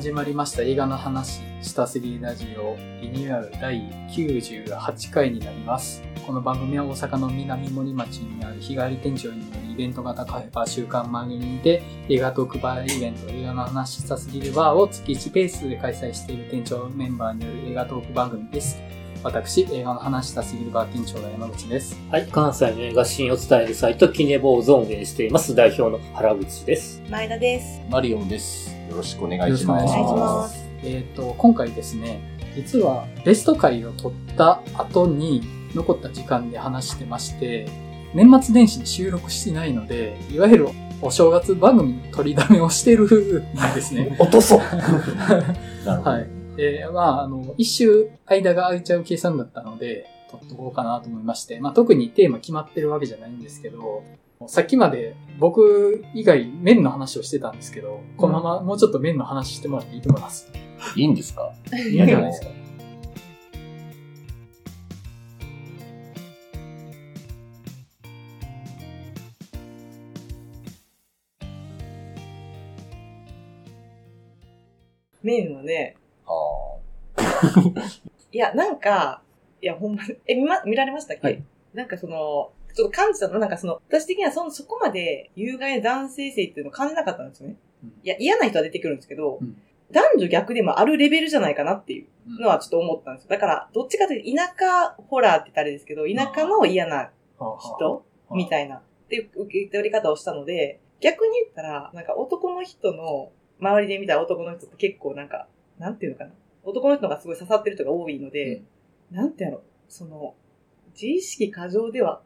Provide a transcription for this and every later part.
始まりました映画の話したすぎラジオリニューアル第98回になります。この番組は大阪の南森町にある日帰り店長によるイベント型カフェバー週刊マグニで映画トークバーイベント映画の話したすぎるバーを月1ペースで開催している店長メンバーによる映画トーク番組です。私、映画の話したすぎるバー店長の山口です。はい、関西の映画シーンを伝えるサイト、キネボーズを運営しています、代表の原口です。前田です。マリオンです。よろしくお願いします。ま。ますえっ、と、今回ですね、実はベスト回を取った後に残った時間で話してまして、年末年始に収録してないので、いわゆるお正月番組の取りだめをしてるんですね。落とそう。はい。で、まあ、あの、一周間が空いちゃう計算だったので、取っとこうかなと思いまして、まあ、特にテーマ決まってるわけじゃないんですけど、さっきまで僕以外麺の話をしてたんですけど、このままもうちょっと麺の話してもらっていいと思います？いいんですか？嫌じゃないですか。麺はね、あいや、なんか、いや、ほんま、え、見ま、見られましたっけ、はい。なんかその、ちょっと感じたのは、なんかその、私的にはその、そこまで有害な男性性っていうのを感じなかったんですよね。うんいや、嫌な人は出てくるんですけど、うん男女逆でもあるレベルじゃないかなっていうのはちょっと思ったんですよ。だから、どっちかというと、田舎ホラーって言ったらあれですけど、田舎の嫌な人みたいな、っていう受け取り方をしたので、逆に言ったら、なんか男の人の、周りで見た男の人って結構なんか、なんていうのかな。男の人がすごい刺さってる人が多いので、なんていうの、その、自意識過剰では、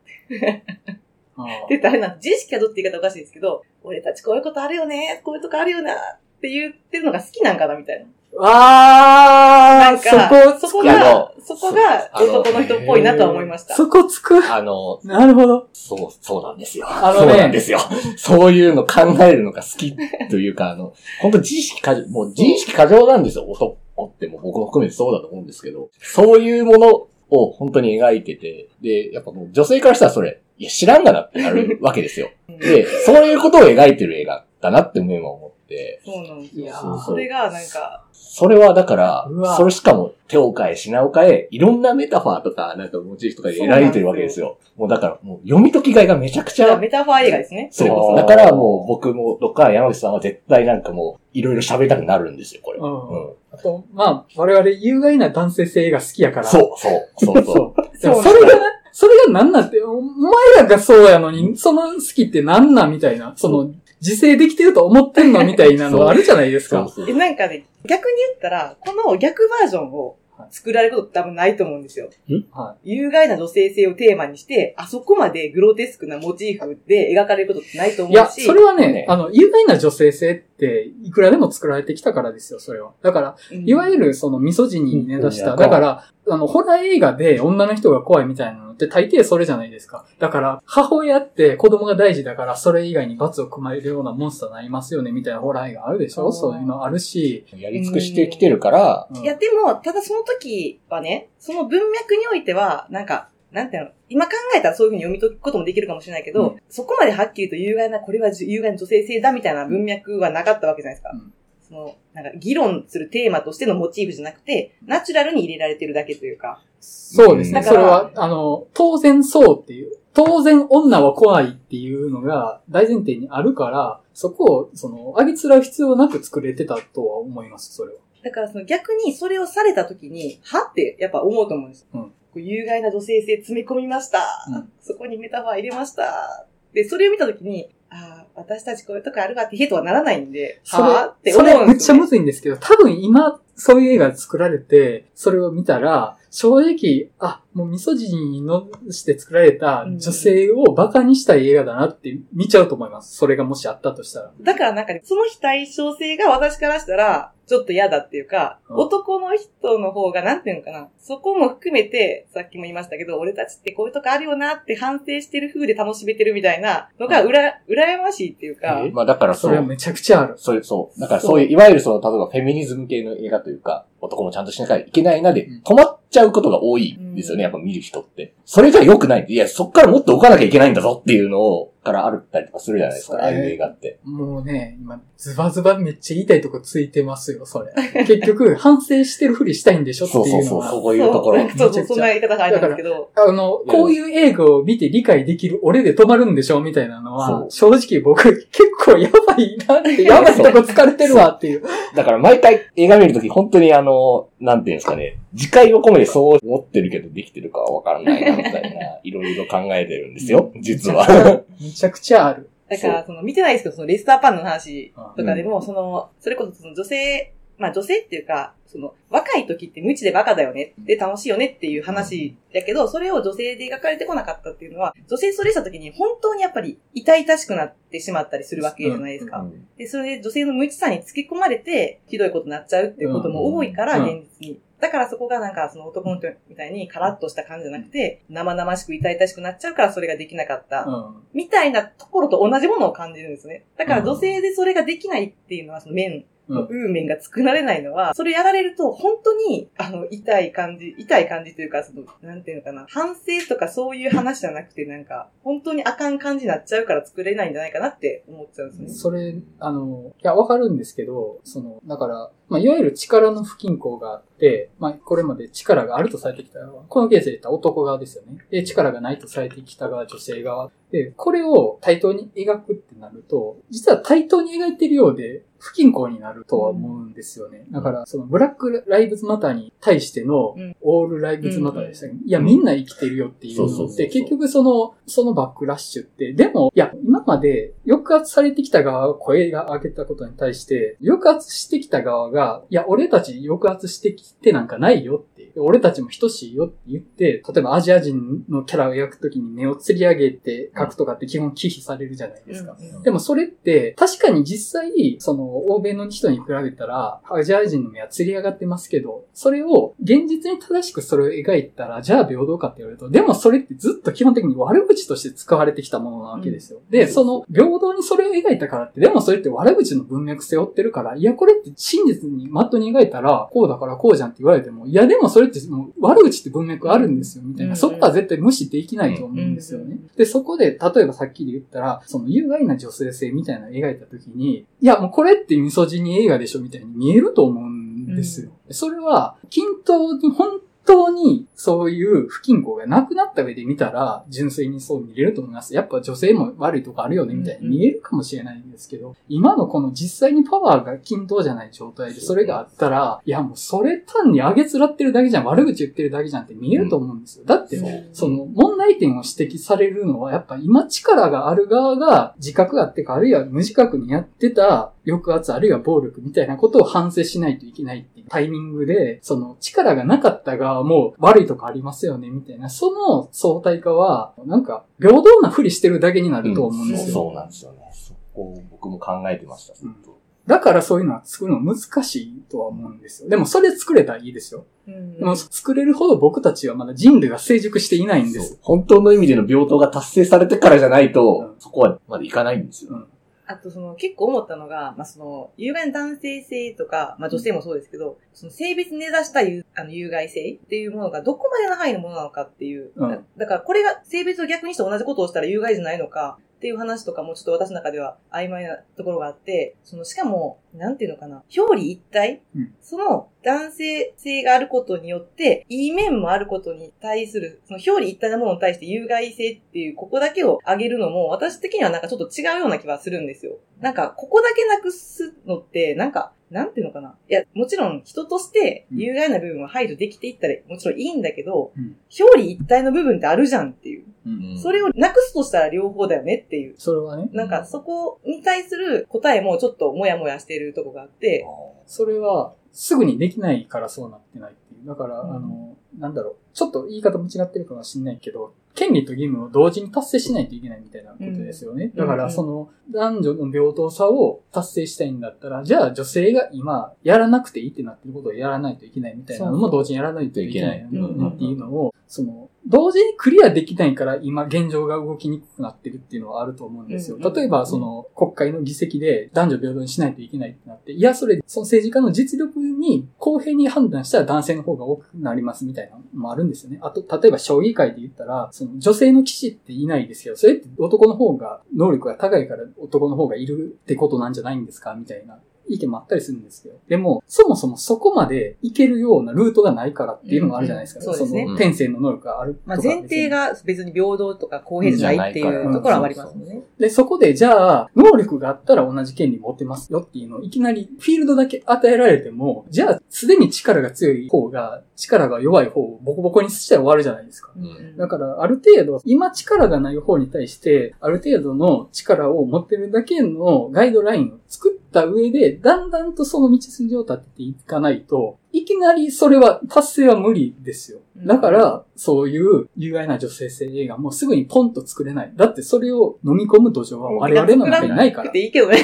あって言ったらあれなん自意識過剰って言い方おかしいですけど、俺たちこういうことあるよね、こういうとこあるよな、って言ってるのが好きなんかな、みたいな。あー、なんか、そこ、そこが、そこが男の人っぽいなとは思いました。そこつく？あ。あの、なるほど。そう、そうなんですよ。あのねそうなんですよ。そういうの考えるのが好きというか、あの、本当自意識過剰、もう自意識過剰なんですよ。男っても僕も含めてそうだと思うんですけど、そういうものを本当に描いてて、で、やっぱもう女性からしたらそれ、いや、知らんがなってなるわけですよ。うんで、そういうことを描いてる映画だなって面は思って、そうなんですよ。そうそれがなんか、それはだからそれしかも手を変え品を変え、いろんなメタファーとか、なんかモチーフとかで得られてるわけですよ。もうだから、もう読み解きがいがめちゃくちゃ、メタファー映画ですね。そうだからもう僕もとか山口さんは絶対なんかもう、いろいろ喋りたくなるんですよ、これ。う。うんん。あと、まあ、我々有害な男性性が好きやから。そう、そう、そう、そう。そうそれが、それが何なんて、お前らがそうやのに、その好きって何なんみたいな、その、自制できてると思ってんのみたいなの あるじゃないですか。そうえ、なんかね、逆に言ったら、この逆バージョンを作られることって多分ないと思うんですよ。は有害な女性性をテーマにして、あそこまでグロテスクなモチーフで描かれることってないとい。いや、思うし。それはねね、あの、有害な女性性って、いくらでも作られてきたからですよ、それは。だから、うんいわゆるそのミソジニーに根ざした、うんだから、あの、ホラー映画で女の人が怖いみたいなのって大抵それじゃないですか。だから、母親って子供が大事だから、それ以外に罰を組まれるようなモンスターになりますよね、みたいなホラー映画あるでしょ？そういうのあるし。やり尽くしてきてるから、うんいや、でも、ただその時はね、その文脈においては、なんか、なんていうの、今考えたらそういうふうに読み解くこともできるかもしれないけど、うそこまではっきりと有害な、これは有害な女性性だみたいな文脈はなかったわけじゃないですか。うんその、なんか、議論するテーマとしてのモチーフじゃなくて、ナチュラルに入れられてるだけというか。そうですね。だからそれは、あの、当然そうっていう、当然女は怖いっていうのが大前提にあるから、そこを、その、上げつらう必要なく作れてたとは思います、それは。だからその逆にそれをされた時に、はってやっぱ思うと思うんです。うんこう有害な女性性詰め込みました、うんそこにメタファー入れました。で、それを見た時に、ああ、私たちこういうとこあるわってヘとはならないんで、それはあってそ思うんですよ、ね。れめっちゃむずいんですけど、多分今、そういう映画作られて、それを見たら、正直、あ、もうミソジニーのして作られた女性をバカにしたい映画だなって見ちゃうと思います。それがもしあったとしたら。だからなんかね、その非対称性が私からしたら、ちょっと嫌だっていうか、うん男の人の方が、なんていうのかな、そこも含めて、さっきも言いましたけど、俺たちってこういうとこあるよなって反省してる風で楽しめてるみたいなのが、うら、羨ましいっていうか、まあだからそうそれは、めちゃくちゃある。それ、そう。だからそういう、いわゆるその、例えばフェミニズム系の映画というか、男もちゃんとしなきゃいけないなでうん、止まっちゃうことが多いんですよね、うんやっぱ見る人って。それじゃ良くない。いや、そっからもっと動かなきゃいけないんだぞっていうのを、からあるったりとかするじゃないですか、ああいう映画って。もうね、今、ズバズバめっちゃ言いたいとこついてますよ、それ。結局、反省してるふりしたいんでしょってそうそうそう、いう。そういうところそう、そんな言い方があるんですけど。あの、こういう映画を見て理解できる俺で止まるんでしょみたいなのは、正直僕結構やばいなって、やばいとこ疲れてるわっていう。だから毎回映画見るとき本当にあの、なんていうんですかね、自戒を込めてそう思ってるけどできてるかはわからないな、みたいな、いろいろ考えてるんですよ、実は。めちゃくちゃある。だから、その、見てないですけど、その、レスターパンの話とかでも、その、それこそ、その、女性、まあ女性っていうか、その、若い時って無知でバカだよね、で楽しいよねっていう話だけど、それを女性で描かれてこなかったっていうのは、女性それした時に本当にやっぱり痛々しくなってしまったりするわけじゃないですか。で、それで女性の無知さにつけ込まれて、ひどいことになっちゃうっていうことも多いから、うん現実に。だからそこがなんかその男の人みたいにカラッとした感じじゃなくて、生々しく痛々しくなっちゃうからそれができなかった。うん。みたいなところと同じものを感じるんですね。だから女性でそれができないっていうのは、その面、うんウーメンが作られないのは、それやられると本当に、あの、痛い感じ、痛い感じというか、その、なんていうのかな、反省とかそういう話じゃなくて、なんか、本当にあかん感じになっちゃうから作れないんじゃないかなって思っちゃうんですね。それ、あの、いや、わかるんですけど、その、だから、まあ、いわゆる力の不均衡があって、まあ、これまで力があるとされてきた側、このケースで言ったら男側ですよね。で、力がないとされてきた側、女性側。で、これを対等に描くってなると、実は対等に描いてるようで、不均衡になるとは思うんですよね。だから、その、ブラックライブズマターに対してのうん、オールライブズマターでしたね。いや、みんな生きてるよっていうのって、結局その、そのバックラッシュって、でも、いや、今まで抑圧されてきた側が声が上げたことに対して、抑圧してきた側が、いや、俺たち抑圧してきてなんかないよっ、俺たちも等しいよって言って、例えばアジア人のキャラを描くときに目を吊り上げて描くとかって基本忌避されるじゃないですか。うんでもそれって、確かに実際、その、欧米の人に比べたら、アジア人の目は吊り上がってますけど、それを、現実に正しくそれを描いたら、じゃあ平等かって言われると、でもそれってずっと基本的に悪口として使われてきたものなわけですよ。で、その、平等にそれを描いたからって、でもそれって悪口の文脈背負ってるから、いや、これって真実にマットに描いたら、こうだからこうじゃんって言われても、いや、でもそれってもう悪口って文脈あるんですよ、みたいな。うんそこは絶対無視できないと思うんですよね。で、そこで、例えばさっきで言ったら、その有害な女性性みたいなのを描いたときに、いや、もうこれってミソジニ映画でしょみたいに見えると思うんですよ。それは、均等に、本当にそういう不均衡がなくなった上で見たら、純粋にそう見れると思います。やっぱ女性も悪いとこあるよね、みたいに見えるかもしれないんですけど、今のこの実際にパワーが均等じゃない状態でそれがあったら、いやもうそれ単に上げつらってるだけじゃん、悪口言ってるだけじゃんって見えると思うんですよ。だって、その問題点を指摘されるのは、やっぱ今力がある側が自覚があってか、あるいは無自覚にやってた抑圧、あるいは暴力みたいなことを反省しないといけないっていうタイミングで、その力がなかった側も悪いとこありますよね、みたいな、その相対化は、なんか平等なふりしてるだけになると思うんですよ。そうなんですよね。そこを僕も考えてました、ずっと。だからそういうのは作るの難しいとは思うんですよ。でもそれ作れたらいいですよ。うんでも作れるほど僕たちはまだ人類が成熟していないんです。本当の意味での平等が達成されてからじゃないと、そこはまだいかないんですよ。あとその結構思ったのが、まあその、有害な男性性とか、まあ女性もそうですけど、その性別に根ざした有あの有害性っていうものがどこまでの範囲のものなのかっていう。うんだだからこれが性別を逆にして同じことをしたら有害じゃないのかっていう話とかもちょっと私の中では曖昧なところがあって、そのしかも、なんていうのかな、表裏一体、うんその男性性があることによって、いい面もあることに対する、その表裏一体なものに対して有害性っていう、ここだけを上げるのも、私的にはなんかちょっと違うような気はするんですよ。なんか、ここだけなくすのって、なんか、なんていうのかな。いや、もちろん人として有害な部分は排除できていったらもちろんいいんだけど、うん表裏一体の部分ってあるじゃんっていう。うんそれをなくすとしたら両方だよねっていう。それはね。なんかそこに対する答えもちょっともやもやしてるとこがあって、それは、すぐにできないからそうなってないっていう。だから、あの、なんだろう。ちょっと言い方も違ってるかもしれないけど、権利と義務を同時に達成しないといけないみたいなことですよね。うんだから、その、男女の平等さを達成したいんだったら、じゃあ女性が今、やらなくていいってなってることをやらないといけないみたいなのも同時にやらないといけないっていうのを、その、同時にクリアできないから今現状が動きにくくなってるっていうのはあると思うんですよ。例えば、その、国会の議席で男女平等にしないといけないってなって、いや、それ、その政治家の実力に公平に判断したら男性の方が多くなりますみたいなのもあるんですよね。あと、例えば将棋界で言ったら、その女性の棋士っていないですよ。それって男の方が能力が高いから男の方がいるってことなんじゃないんですか？みたいな意見もあったりするんですけど。でも、そもそもそこまで行けるようなルートがないからっていうのもあるじゃないですか。うんうんそうですねの天性の能力があるまあ前提が別に平等とか公平じゃないっていうところはありますもんね。で、そこで、じゃあ、能力があったら同じ権利持ってますよっていうのをいきなりフィールドだけ与えられても、じゃあ、すでに力が強い方が、力が弱い方をボコボコにして終わるじゃないですか。うんだから、ある程度、今力がない方に対して、ある程度の力を持ってるだけのガイドラインを作った上で、だんだんとその道筋を立てていかないと、いきなりそれは達成は無理ですよ。だから、そういう有害な女性性映画もすぐにポンと作れない。だってそれを飲み込む土壌は我々の中にないからいいけどね。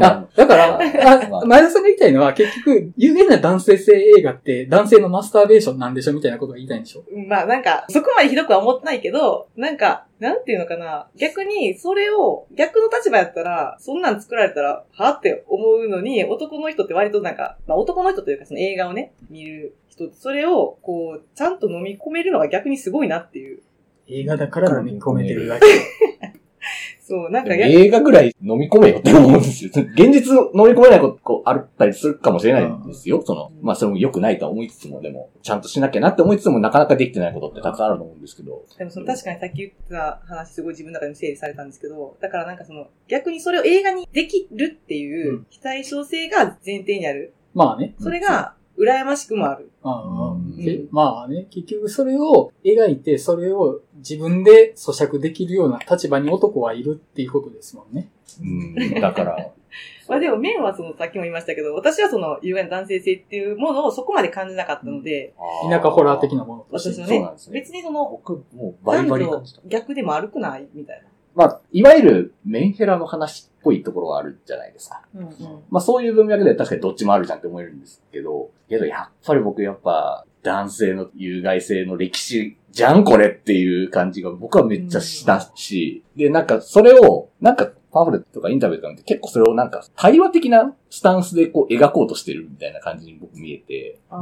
あ、だから、ま ああ前田さんが言いたいのは結局、有限な男性性映画って男性のマスターベーションなんでしょみたいなことが言いたいんでしょ？まあなんか、そこまでひどくは思ってないけど、なんか、なんていうのかな。逆に、それを、逆の立場やったら、そんなん作られたら、はって思うのに、男の人って割となんか、まあ男の人というかその映画をね、見る人それを、こう、ちゃんと飲み込めるのが逆にすごいなっていう。映画だから飲み込めてるだけ。そう、なんか映画ぐらい飲み込めよって思うんですよ。現実飲み込めないことこうあったりするかもしれないんですよ。その、まあそれも良くないとは思いつつも、でも、ちゃんとしなきゃなって思いつつも、なかなかできてないことってたくさんあると思うんですけど。でもその確かにさっき言った話すごい自分の中でも整理されたんですけど、だからなんかその逆にそれを映画にできるっていうう非対称性が前提にある。まあね。それが羨ましくもある。うんうんでまあね、結局それを描いて、それを自分で咀嚼できるような立場に男はいるっていうことですもんね。うん。だから、まあでも面はそのさっきも言いましたけど、私はその有害な男性性っていうものをそこまで感じなかったので、田舎ホラー的なものとして。私はねね別にその僕、もうバリバリ。逆でも悪くないみたいまあ、いわゆるメンヘラの話っぽいところがあるじゃないですか。な。うんうん。まあそういう文脈で確かにどっちもあるじゃんって思えるんですけど、けどやっぱり僕やっぱ男性の有害性の歴史じゃんこれっていう感じが僕はめっちゃしたし、でなんかそれを、なんかパンフレットとかインタビューとか見て結構それをなんか対話的なスタンスでこう描こうとしてるみたいな感じに僕見えて、あ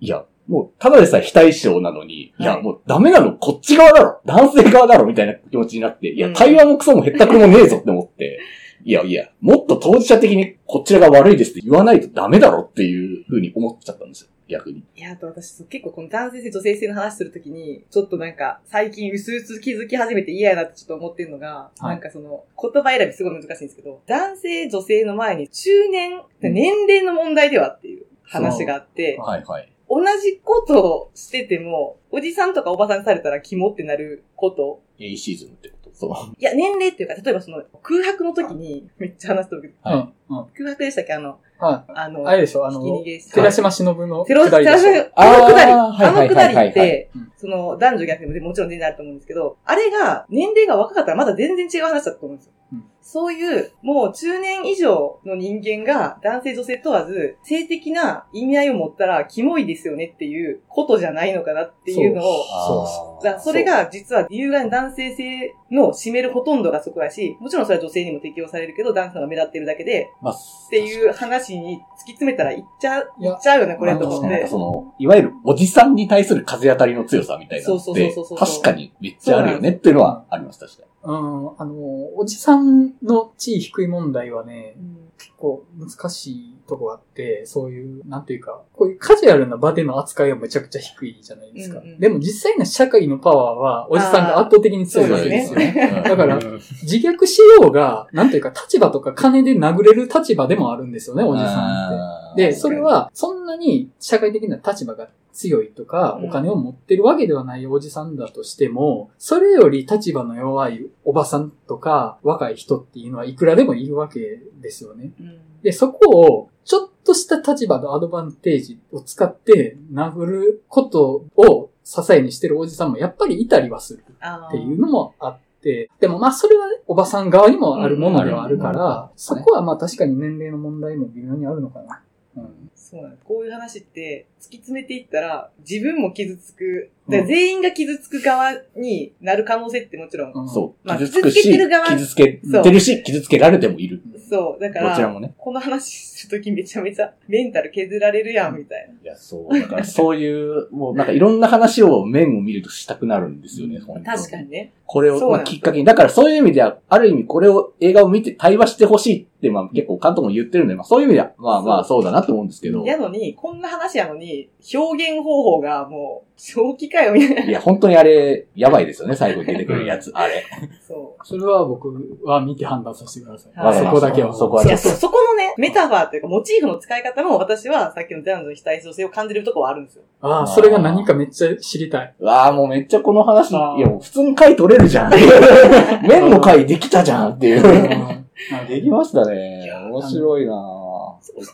いや、もう、ただでさえ非対称なのに、い。や、はいもうダメなのこっち側だろ。男性側だろみたいな気持ちになって、いうや、ん対話もクソもへったくれもねえぞって思って、いやいや、もっと当事者的にこっちらが悪いですって言わないとダメだろっていう風に思っちゃったんですよ、逆に。いや、あと私結構この男性性、女性性の話するときに、ちょっとなんか最近薄々気づき始めて嫌やなってちょっと思ってるのが、はい。なんかその言葉選びすごい難しいんですけど、男性、女性の前に中年、年齢の問題ではっていう話があって、はいはい。同じことをしてても、おじさんとかおばさんにされたらキモってなること。エイシーズンってこと。そう。いや、年齢っていうか、例えばその空白の時に、めっちゃ話すとけど、はい。空白でしたっけ？あの、はい。あの、あれでしょ？あのひき逃げした。寺島しのくだりであのくだり、あのくだりってうん、その男女逆でももちろん全然あると思うんですけど、あれが年齢が若かったらまだ全然違う話だったと思うんですよ。うんそういう、もう中年以上の人間が男性女性問わず、性的な意味合いを持ったらキモいですよねっていうことじゃないのかなっていうのを、あーだからそれ、が実は有害な男性性の占めるほとんどがそこやし、もちろんそれは女性にも適用されるけど、男性のが目立ってるだけで、まあ、っていう話に突き詰めたらいっちゃう、いっちゃうよね、これと思って。その、いわゆるおじさんに対する風当たりの強さみたいなそうそうそうそう確かにめっちゃあるよねっていうのはあります、確かに。うん。あの、おじさんの地位低い問題はね、結構難しいとこあって、そういう、なんていうか、こういうカジュアルな場での扱いはめちゃくちゃ低いじゃないですか。うんうんでも実際の社会のパワーは、おじさんが圧倒的に強いわけですよね。ねだからうん自虐しようが、なんていうか、立場とか金で殴れる立場でもあるんですよね、おじさんって。で、それ。は、そんなに社会的な立場が強いとか、うん。お金を持ってるわけではないおじさんだとしても、それより立場の弱いおばさんとか若い人っていうのはいくらでもいるわけですよね。うん。で、そこを、ちょっとした立場のアドバンテージを使って殴ることを支えにしてるおじさんもやっぱりいたりはするっていうのもあって、でもまあそれはね、おばさん側にもあるものではあるかうん。ら、そこはまあ確かに年齢の問題も微妙にあるのかな。うん。そうなんです。こういう話って突き詰めていったら自分も傷つく、全員が傷つく側になる可能性ってもちろん、うんそう。まあ傷つくし、傷つけてる側傷つけてるし、傷つけられてもいる。そう、だかどちらら、もね。この話するときめちゃめちゃメンタル削られるやん、みたいな。いや、そう。だからそういう、もうなんかいろんな話を面を見るとしたくなるんですよね、本当確かにね。これを、まあ、きっかけに。だからそういう意味では、ある意味これを、映画を見て対話してほしいって、まあ結構監督も言ってるんで、まあそういう意味では、まあまあそうだなと思うんですけど。やのに、こんな話やのに、表現方法がもう、正気かよ、みたいな。いや、本当にあれ、やばいですよね、最後に出てくるやつ、あれ。そそれは僕は見て判断させてください。はいそこだけは。う。いや、そこはねそう、そこのね、メタファーっていうか、モチーフの使い方も、私はさっきのジャンルの非対称性を感じるところはあるんですよ。ああ、それが何かめっちゃ知りたい。うわあもうめっちゃこの話、いや、もう普通に回取れるじゃん。面の回できたじゃんっていう。できましたね。面白いな。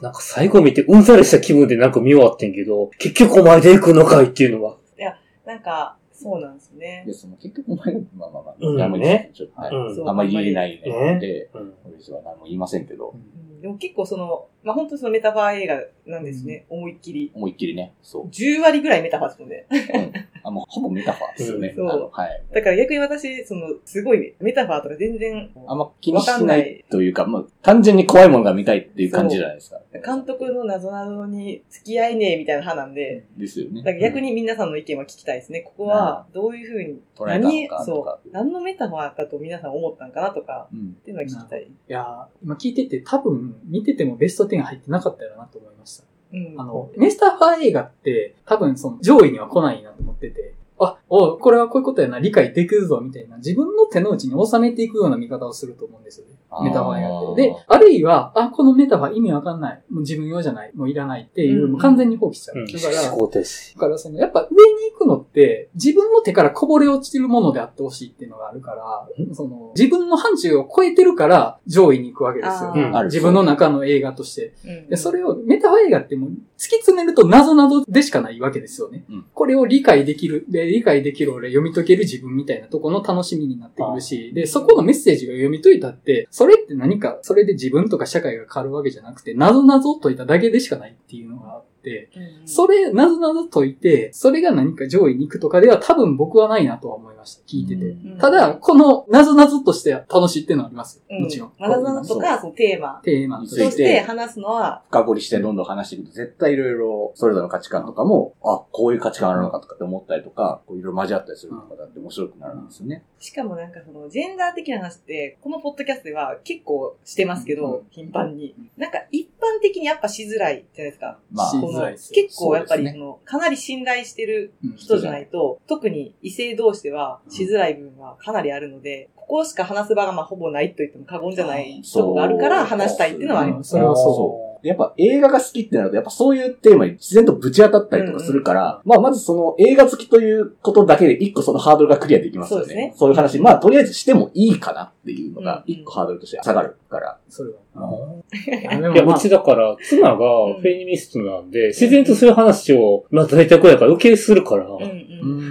なんか最後見てうんざりした気分でなんか見終わってんけど、結局お前で行くのかいっていうのは。なんか、そうなんですね。いや、。その結局お前が、まあまあまあ、うんあんまりね。ちょっとはいうん。あんまり言えないね。ので、うん。私は何も言いませんけど、うんでも結構その、まあ、本当にそのメタファー映画なんですね。思いっきり。思いっきりね、そう。10割ぐらいメタファーですもんね。あ、もうほぼメタファーですよね。うんあのはい。だから逆に私、その、すごいメタファーとか全然、あんま気にしないというか、まあ、単純に怖いものが見たいっていう感じじゃないですか。監督の謎々に付き合いねえみたいな派なんで、ですよね。だから逆に皆さんの意見は聞きたいですね。ここは、どういうふうに、捉えたの何、かとそかう、何のメタファーだと皆さん思ったんかなとか、うん。っていうのは聞きたい。いやー今聞いてて多分見ててもベスト10入ってなかったよなと思いました。うん。あの、メスターファー映画って多分その上位には来ないなと思ってて、あ、おこれはこういうことやな、理解できるぞ、みたいな、自分の手の内に収めていくような見方をすると思うんですよね。メタファー映画って。で、あるいは、あ、このメタファー意味わかんない。もう自分用じゃない。もういらないっていう、うんもう完全に放棄しちゃう。うん。だから、思考停止。だからその、やっぱ上に行くのって、自分の手からこぼれ落ちてるものであってほしいっていうのがあるから、その、自分の範疇を超えてるから上位に行くわけですよ。自分の中の映画として。うんで、それを、メタファー映画ってもう、突き詰めると謎々でしかないわけですよね。うん。これを理解できる、で、理解できる俺読み解ける自分みたいなところの楽しみになってくるし、で、そこのメッセージが読み解いたって、それって何か、それで自分とか社会が変わるわけじゃなくて、謎々を解いただけでしかないっていうのがあって、うんそれ、謎々解いて、それが何か上位に行くとかでは多分僕はないなとは思いました。聞いてて。うんただ、この謎々として楽しいっていうのはあります。うんもちろん。まだなとか、そのテーマテーマととし。についてして話すのは、深掘りしてどんどん話していくと、絶対いろいろ、それぞれの価値観とかも、あ、こういう価値観あるのかとかって思ったりとか、こういろいろ交わったりするとかだって面白くなるんですよね。しかもなんかその、ジェンダー的な話って、このポッドキャストでは結構してますけど、頻繁に。なんか一般的にやっぱしづらいじゃないですか。まあし、この結構やっぱりその、かなり信頼してるうん人じゃないと、特に異性同士ではしづらい部分はかなりあるので、ここしか話す場がまあほぼないと言っても過言じゃないとこがあるから話したいっていうのはあります。それはそう。そう。でやっぱ映画が好きってなると、やっぱそういうテーマに自然とぶち当たったりとかするから、まあまずその映画好きということだけで一個そのハードルがクリアできますよね。そうですね。そういう話、まあとりあえずしてもいいかなっていうのがうん一個ハードルとして下がるから。それは。いや、うちだから、妻がフェミニストなんで、自然とそういう話を、まあ大体こうやから受け入れするから、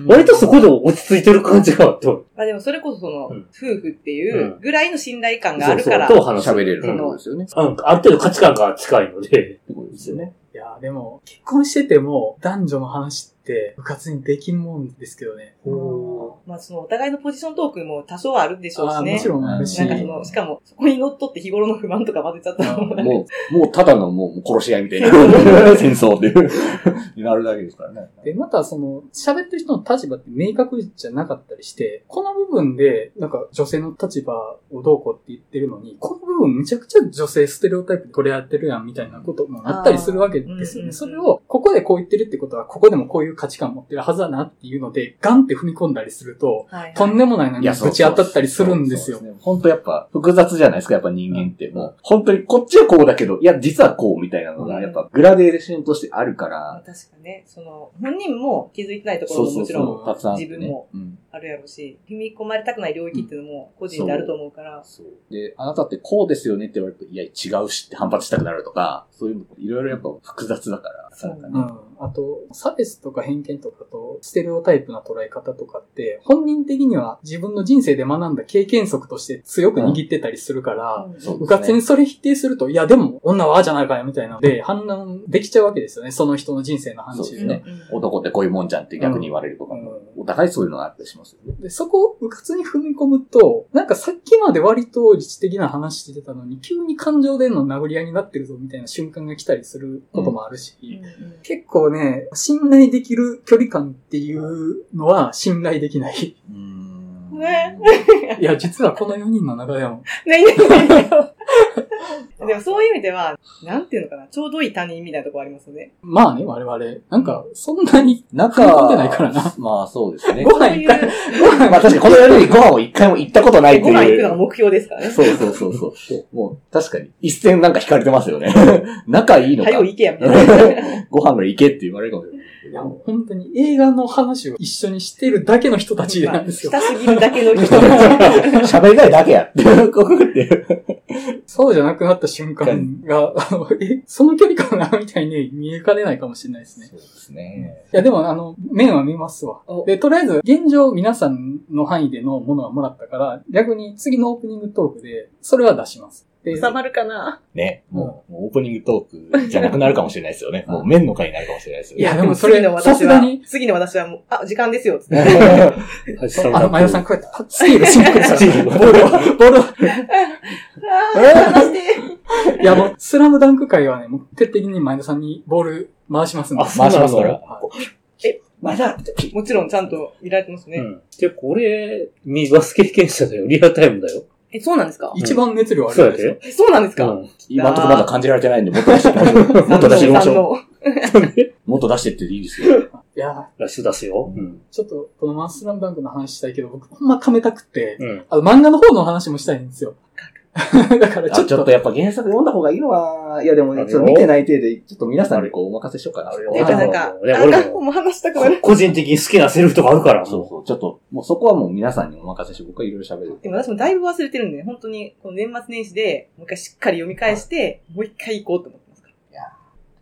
割とそこで落ち着いてる感じがあって、まあでもそれこそその、うん。夫婦っていうぐらいの信頼感があるから、そうそうと喋れるってことですよね。うん。ある程度価値観が近いので、ってことですよね。いや、でも、結婚してても、男女の話って、部活にできんもんですけどね。まあそのお互いのポジショントークも多少はあるでしょうしね。もちろんあるし。なんかその、しかも、そこに乗っ取って日頃の不満とか混ぜちゃったらもうもう、もうただのもう殺し合いみたいな 戦争っていう、になるだけですからね。で、またその、喋ってる人の立場って明確じゃなかったりして、この部分で、なんか女性の立場をどうこうって言ってるのに、この部分めちゃくちゃ女性ステレオタイプで取り合ってるやんみたいなこともあったりするわけですよね。それを、ここでこう言ってるってことは、ここでもこういう価値観持ってるはずだなっていうので、ガンって踏み込んだりすると、はいはい。とんでもないのにいや、そうぶち当たったりするんですよ。本当やっぱ複雑じゃないですか、やっぱ人間って。もう、本当にこっちはこうだけど、いや、実はこうみたいなのが、やっぱグラデーションとしてあるかまあら、確かね、その、本人も気づいてないところももちろんたくさんあってね。自分もうん。あるやろうし、踏み込まれたくない領域っていうのも個人であると思うから、そう。で、あなたってこうですよねって言われると、いや、違うしって反発したくなるとか、そういうの、いろいろやっぱ複雑だから、そうなかなかね。うん。あと、差別とか偏見とかと、ステレオタイプな捉え方とかって、本人的には自分の人生で学んだ経験則として強く握ってたりするから、うん。そう部活にそれ否定すると、いやでも女はああじゃないかよみたいな。ので、判断できちゃうわけですよね。その人の人生の話でね。男ってこういうもんじゃんって逆に言われるとか、うんお互いそういうのがあったりしますよね。で、そこをうかつに踏み込むと、なんかさっきまで割と理知的な話してたのに、急に感情での殴り合いになってるぞみたいな瞬間が来たりすることもあるし、結構ね、信頼できる距離感っていうのは信頼できない。ね。いや、実はこの4人の中でも、ねねね でもそういう意味では、なんていうのかな、ちょうどいい他人みたいなとこありますよね。まあね、我々、なんか、そんなに仲んでないからな。まあそうですね。ご飯ご飯まあ確かにこの4人にご飯を一回も行ったことないってご飯行くいう。のが目標ですからね。そうそうそうそう。もう確かに一線なんか引かれてますよね。仲いいのかは。よ行けや、みたいな。ご飯ぐらい行けって言われるかもしれない。いや、もう本当に映画の話を一緒にしてるだけの人たちなんですよ。親すぎるだけの人たち。喋りたいだけやって。こうやって。そうじゃなくなった瞬間が、え、その距離かなみたいに見えかねないかもしれないですね。そうですね。いや、でも、あの、面は見ますわお。で、とりあえず、現状皆さんの範囲でのものはもらったから、逆に次のオープニングトークで、それは出します。で、収まるかな？ね。もう、もうオープニングトークじゃなくなるかもしれないですよね。もう面の回になるかもしれないですよね。いや、でもそれ次の、私さすがに、次の私はもう、あ、時間ですよ、つって。あの、前田さん、こうやって、パッスキルシンクルさスチールボールを、ボールを、あー話して。いや、もう、スラムダンク界はね、もう徹底的に前田さんにボール回しますんで。あ回しますからは。え、まだもちろんちゃんと見られてますね。うん。で、これ、ミバス経験者だよ。リアルタイムだよ。え、そうなんですか？一番熱量あそうやるんですよ。で。え、そうなんですか、うん。今のところまだ感じられてないんで、もっと出していきましょう。もっと出していきましょう。もっと出してっていいですよ。いや、ラッシュ出すよ。うん。ちょっと、このマンスラムダンクの話したいけど、僕、ほんま溜めたくって、うん。あの、漫画の方の話もしたいんですよ。だから、ちょっとちょっと、やっぱ原作読んだ方がいいのは、いやでも、あるよちょっと見てない程度で、ちょっと皆さんにこうお任せしようかな。なんか、いや俺も話したくなる。個人的に好きなセリフとかあるから。そうそう。ちょっと、もうそこはもう皆さんにお任せして、僕はいろいろ喋る。でも私もだいぶ忘れてるんで、本当に、この年末年始で、もう一回しっかり読み返して、もう一回行こうと思ってますから。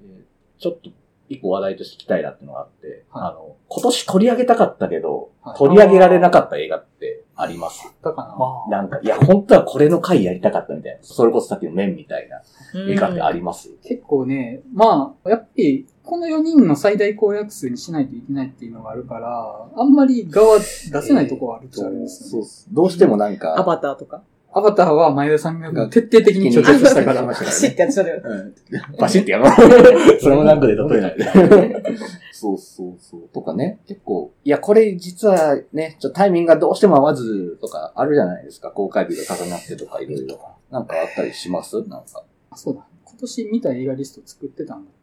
でちょっと、一個話題として聞きたいなっていうのがあって、はいあの、今年取り上げたかったけど、はい取り上げられなかった映画ってあります。だかな？なんか、いや、本当はこれの回やりたかったみたいな。それこそさっきの面みたいな映画ってあります、結構ね、まあ、やっぱり、この4人の最大公約数にしないといけないっていうのがあるから、あんまり側出せないところはあるっちゃあるんですよね。どうしてもなんか、アバターとか？アバターは前田さんが徹底的に拒絶したから。ました走 ってやってたよ。うんバシってやろう。それもなんかで例えないで。そうそうそう。とかね、結構、いや、これ実はね、ちょっとタイミングがどうしても合わずとかあるじゃないですか。公開日が重なってとかいろいろ。なんかあったりします？なんか。あそうだ。今年見た映画リスト作ってたんだっ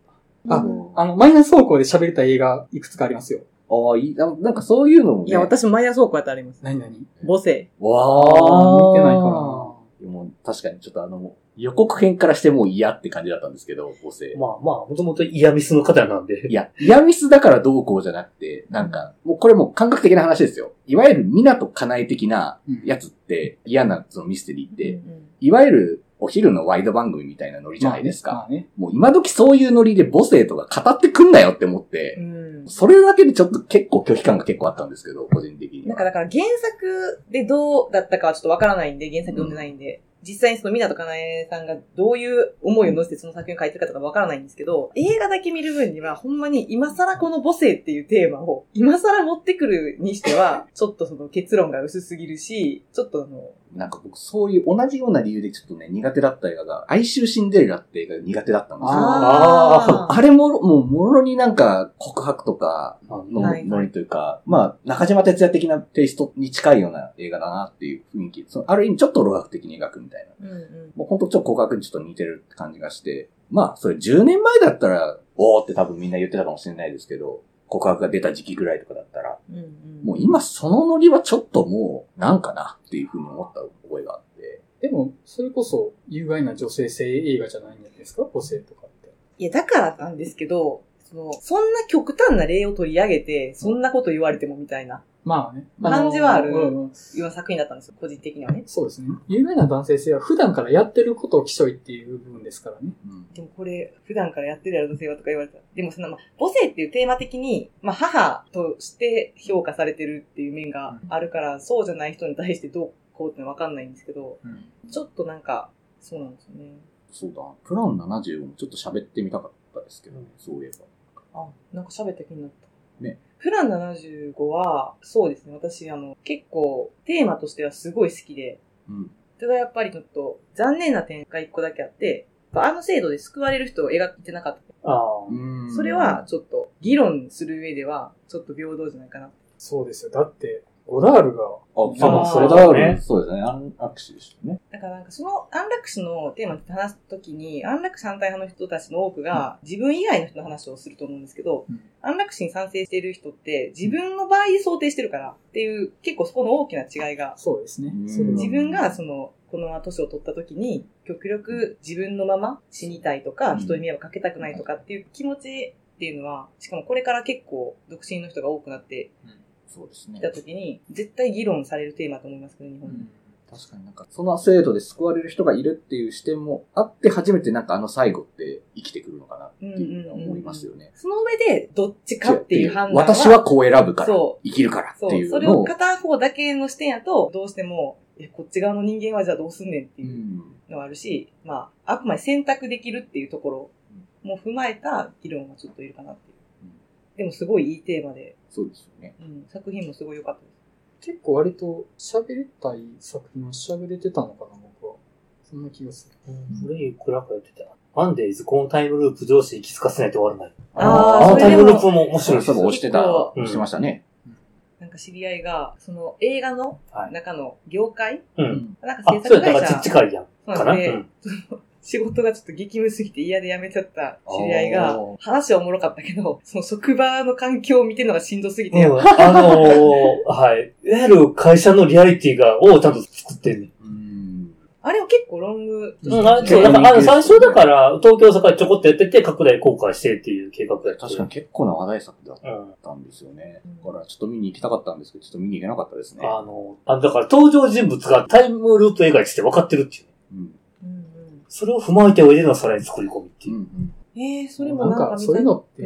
た。あうんあの、マイナス方向で喋れた映画いくつかありますよ。ああ、いいな。なんかそういうのもね。いや、私、マイナス倉庫やってあります。何々母性。わあー見てないかな。もう確かにちょっとあの、予告編からしてもう嫌って感じだったんですけど、母性。まあまあ、もともとイヤミスの方なんで。いや、イヤミスだからどうこうじゃなくて、なんか、もうこれもう感覚的な話ですよ。いわゆる港かなえ的なうんやつって、嫌なそのミステリーって、うんいわゆるお昼のワイド番組みたいなノリじゃないですか。まあね。もう今時そういうノリで母性とか語ってくんなよって思って、うんそれだけでちょっと結構拒否感が結構あったんですけど、個人的には。なんかだから原作でどうだったかはちょっとわからないんで、原作読んでないんで、実際にその港かなえさんがどういう思いを乗せてその作品を書いてるかとかわからないんですけど、映画だけ見る分にはほんまに今更この母性っていうテーマを今更持ってくるにしては、ちょっとその結論が薄すぎるし、ちょっとあの、なんか僕そういう同じような理由でちょっとね、苦手だった映画が、哀愁シンデレラって映画が苦手だったんですよ。あーあれも、もう、もろになんか告白とかのはいノリというか、まあ、中島哲也的なテイストに近いような映画だなっていう雰囲気。そのある意味ちょっと露学的に描くみたいな。うんうん。もう本当ちょっと告白にちょっと似てる感じがして、まあ、それ10年前だったら、おーって多分みんな言ってたかもしれないですけど、告白が出た時期ぐらいとかだったら、うんうんもう今そのノリはちょっともう、なんかなっていうふうに思った覚えがあって。でも、それこそ有害な女性性映画じゃないんじゃないですか？母性とかって。いや、だからなんですけど、その、そんな極端な例を取り上げて、そんなこと言われてもみたいな、まあね。感じはあるうんうんいう作品だったんですよ、個人的にはね。そうですね。有害な男性性は普段からやってることをきしょいっていう部分ですからね。うんでもこれ、普段からやってるやろ、女性はとか言われたら。でもその、まあ、母性っていうテーマ的に、まあ、母として評価されてるっていう面があるから、そうじゃない人に対してどうこうってのはわかんないんですけど、ちょっとなんか、そうなんですよね。そうだ。プラン70もちょっと喋ってみたかったですけどね、そういえば。あ、なんか喋った気になった。ね。プラン75は、そうですね。私、あの、結構、テーマとしてはすごい好きで、うん。ただやっぱりちょっと、残念な点が一個だけあって、あの制度で救われる人を描いてなかった。ああ。うんそれは、、ちょっと、議論する上では、ちょっと平等じゃないかな。そうですよ。だって、ゴダールが、あ、そうそれだそうだねそうですね。アンラックスでしたね。だからなんかその安楽死のテーマで話すときに、安楽死反対派の人たちの多くが自分以外の人の話をすると思うんですけど、うん。安楽死に賛成している人って自分の場合想定してるからっていう結構そこの大きな違いが、そうですね。自分がその、この年を取った時に極力自分のまま死にたいとか、うん。人に迷惑かけたくないとかっていう気持ちっていうのは、しかもこれから結構独身の人が多くなってそうですねきた時に、絶対議論されるテーマだと思いますけど、日本で。うん確かになんか、その制度で救われる人がいるっていう視点もあって初めてなんかあの最後って生きてくるのかなっていうのは思いますよね。その上で、どっちかっていう判断は。私はこう選ぶから、そ生きるからってそう。いうのを。それを片方だけの視点やと、どうしても、え、こっち側の人間はじゃあどうすんねんってういうんのはあるし、まあ、あくまで選択できるっていうところも踏まえた議論はちょっといるかなっていううん。でもすごいいいテーマで、そうですよね。うん、作品もすごい良かったです。結構割と喋りたい作品を喋れてたのかな、僕は。そんな気がする。それいくらか言ってた。マンデーズ、このタイムループ上司に気づかせないと終わらない。あーあのタイムループも面そ白いですよ。れそれ押してた、うん押してましたね。なんか知り合いが、その映画のはい中の業界、うん。なんかあ、そうやった制作会社ら近いやん。そうかなんな？で、仕事がちょっと激務すぎて嫌で辞めちゃった知り合いが話はおもろかったけど、その職場の環境を見てるのがしんどすぎて、うん。あのー、はい。いわゆる会社のリアリティが、をちゃんと作ってんね。あれを結構ロング、うん、あそう、だから、あの、最初だから、東京、大阪ちょこっとやってて、拡大公開してっていう計画やった。確かに結構な話題作だっうん。たんですよね。うんだからちょっと見に行きたかったんですけど、ちょっと見に行けなかったですね。あの、あだから登場人物がタイムループ映画にして分かってるっていう。うん。うんそれを踏まえておいでのさらに作り込みっていう。う。ん。うん。えー、それもなんかなんかそういうのって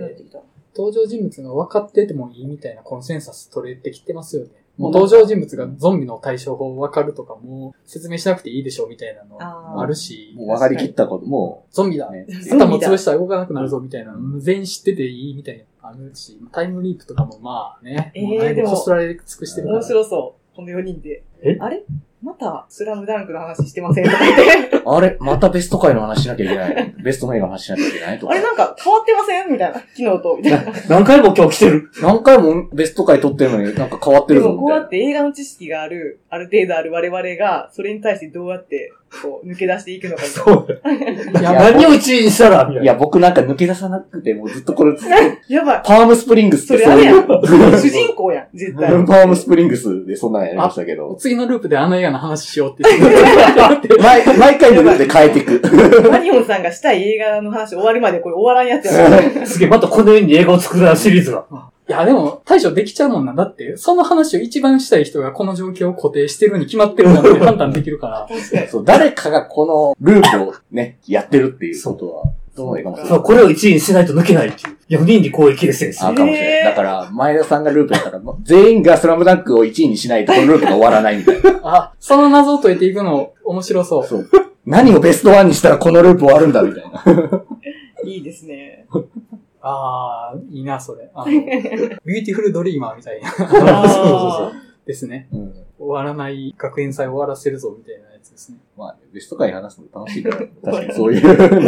登場人物が分かっててもいいみたいなコンセンサス取れてきてますよね。もううん登場人物がゾンビの対処法分かるとかもう説明しなくていいでしょみたいなのあるし、もう分かりきったことも、ゾンビだ、ね、頭潰したら動かなくなるぞみたいなの全員知ってていいみたいなのあるし、タイムリープとかもまあね、えーもこすられ尽くしてる。面白そう。この4人で。えあれまた、スラムダンクの話してませんとか？言って。あれ？またベスト回の話しなきゃいけない。ベストの映画の話しなきゃいけないとか。あれなんか変わってません？みたいな。昨日と、みたいな。何回も今日来てる。何回もベスト回撮ってるのになんか変わってるぞでもこうやみたいな。って映画の知識がある、ある程度ある我々が、それに対してどうやって、こう、抜け出していくのか。そう。いや、何を1位にしたらみたいな。いや、僕なんか抜け出さなくて、もうずっとこれ、やばい。パームスプリングスってそれあれやん。主人公やん、絶対。パームスプリングスでそんなのやりましたけど。次のループであの映画の話しようって言って。毎毎回ループで変えていく。マリオンさんがしたい映画の話終わるまでこれ終わらんやつやん。すげえ、またこのように映画を作るなシリーズが。いや、でも、対処できちゃうもんな。だって、その話を一番したい人がこの状況を固定してるに決まってるなんて 判断できるから。確かに。そう、誰かがこのループをね、やってるっていうことは、どの映画もそう、これを1位にしないと抜けないっていう。4人に攻撃ですよ。あ、かもしれない。だから、前田さんがループやったら、もう全員がスラムダンクを1位にしないと、このループが終わらないみたいな。あ、その謎を解いていくの面白そう。そう。何をベストワンにしたらこのループ終わるんだ、みたいな。いいですね。ああ、いいな、それ。あの ビューティフルドリーマーみたいな。あですね。うん。終わらない学園祭終わらせるぞ、みたいなやつですね。まあ、ね、ベスト回話すの楽しいから、確かにそうい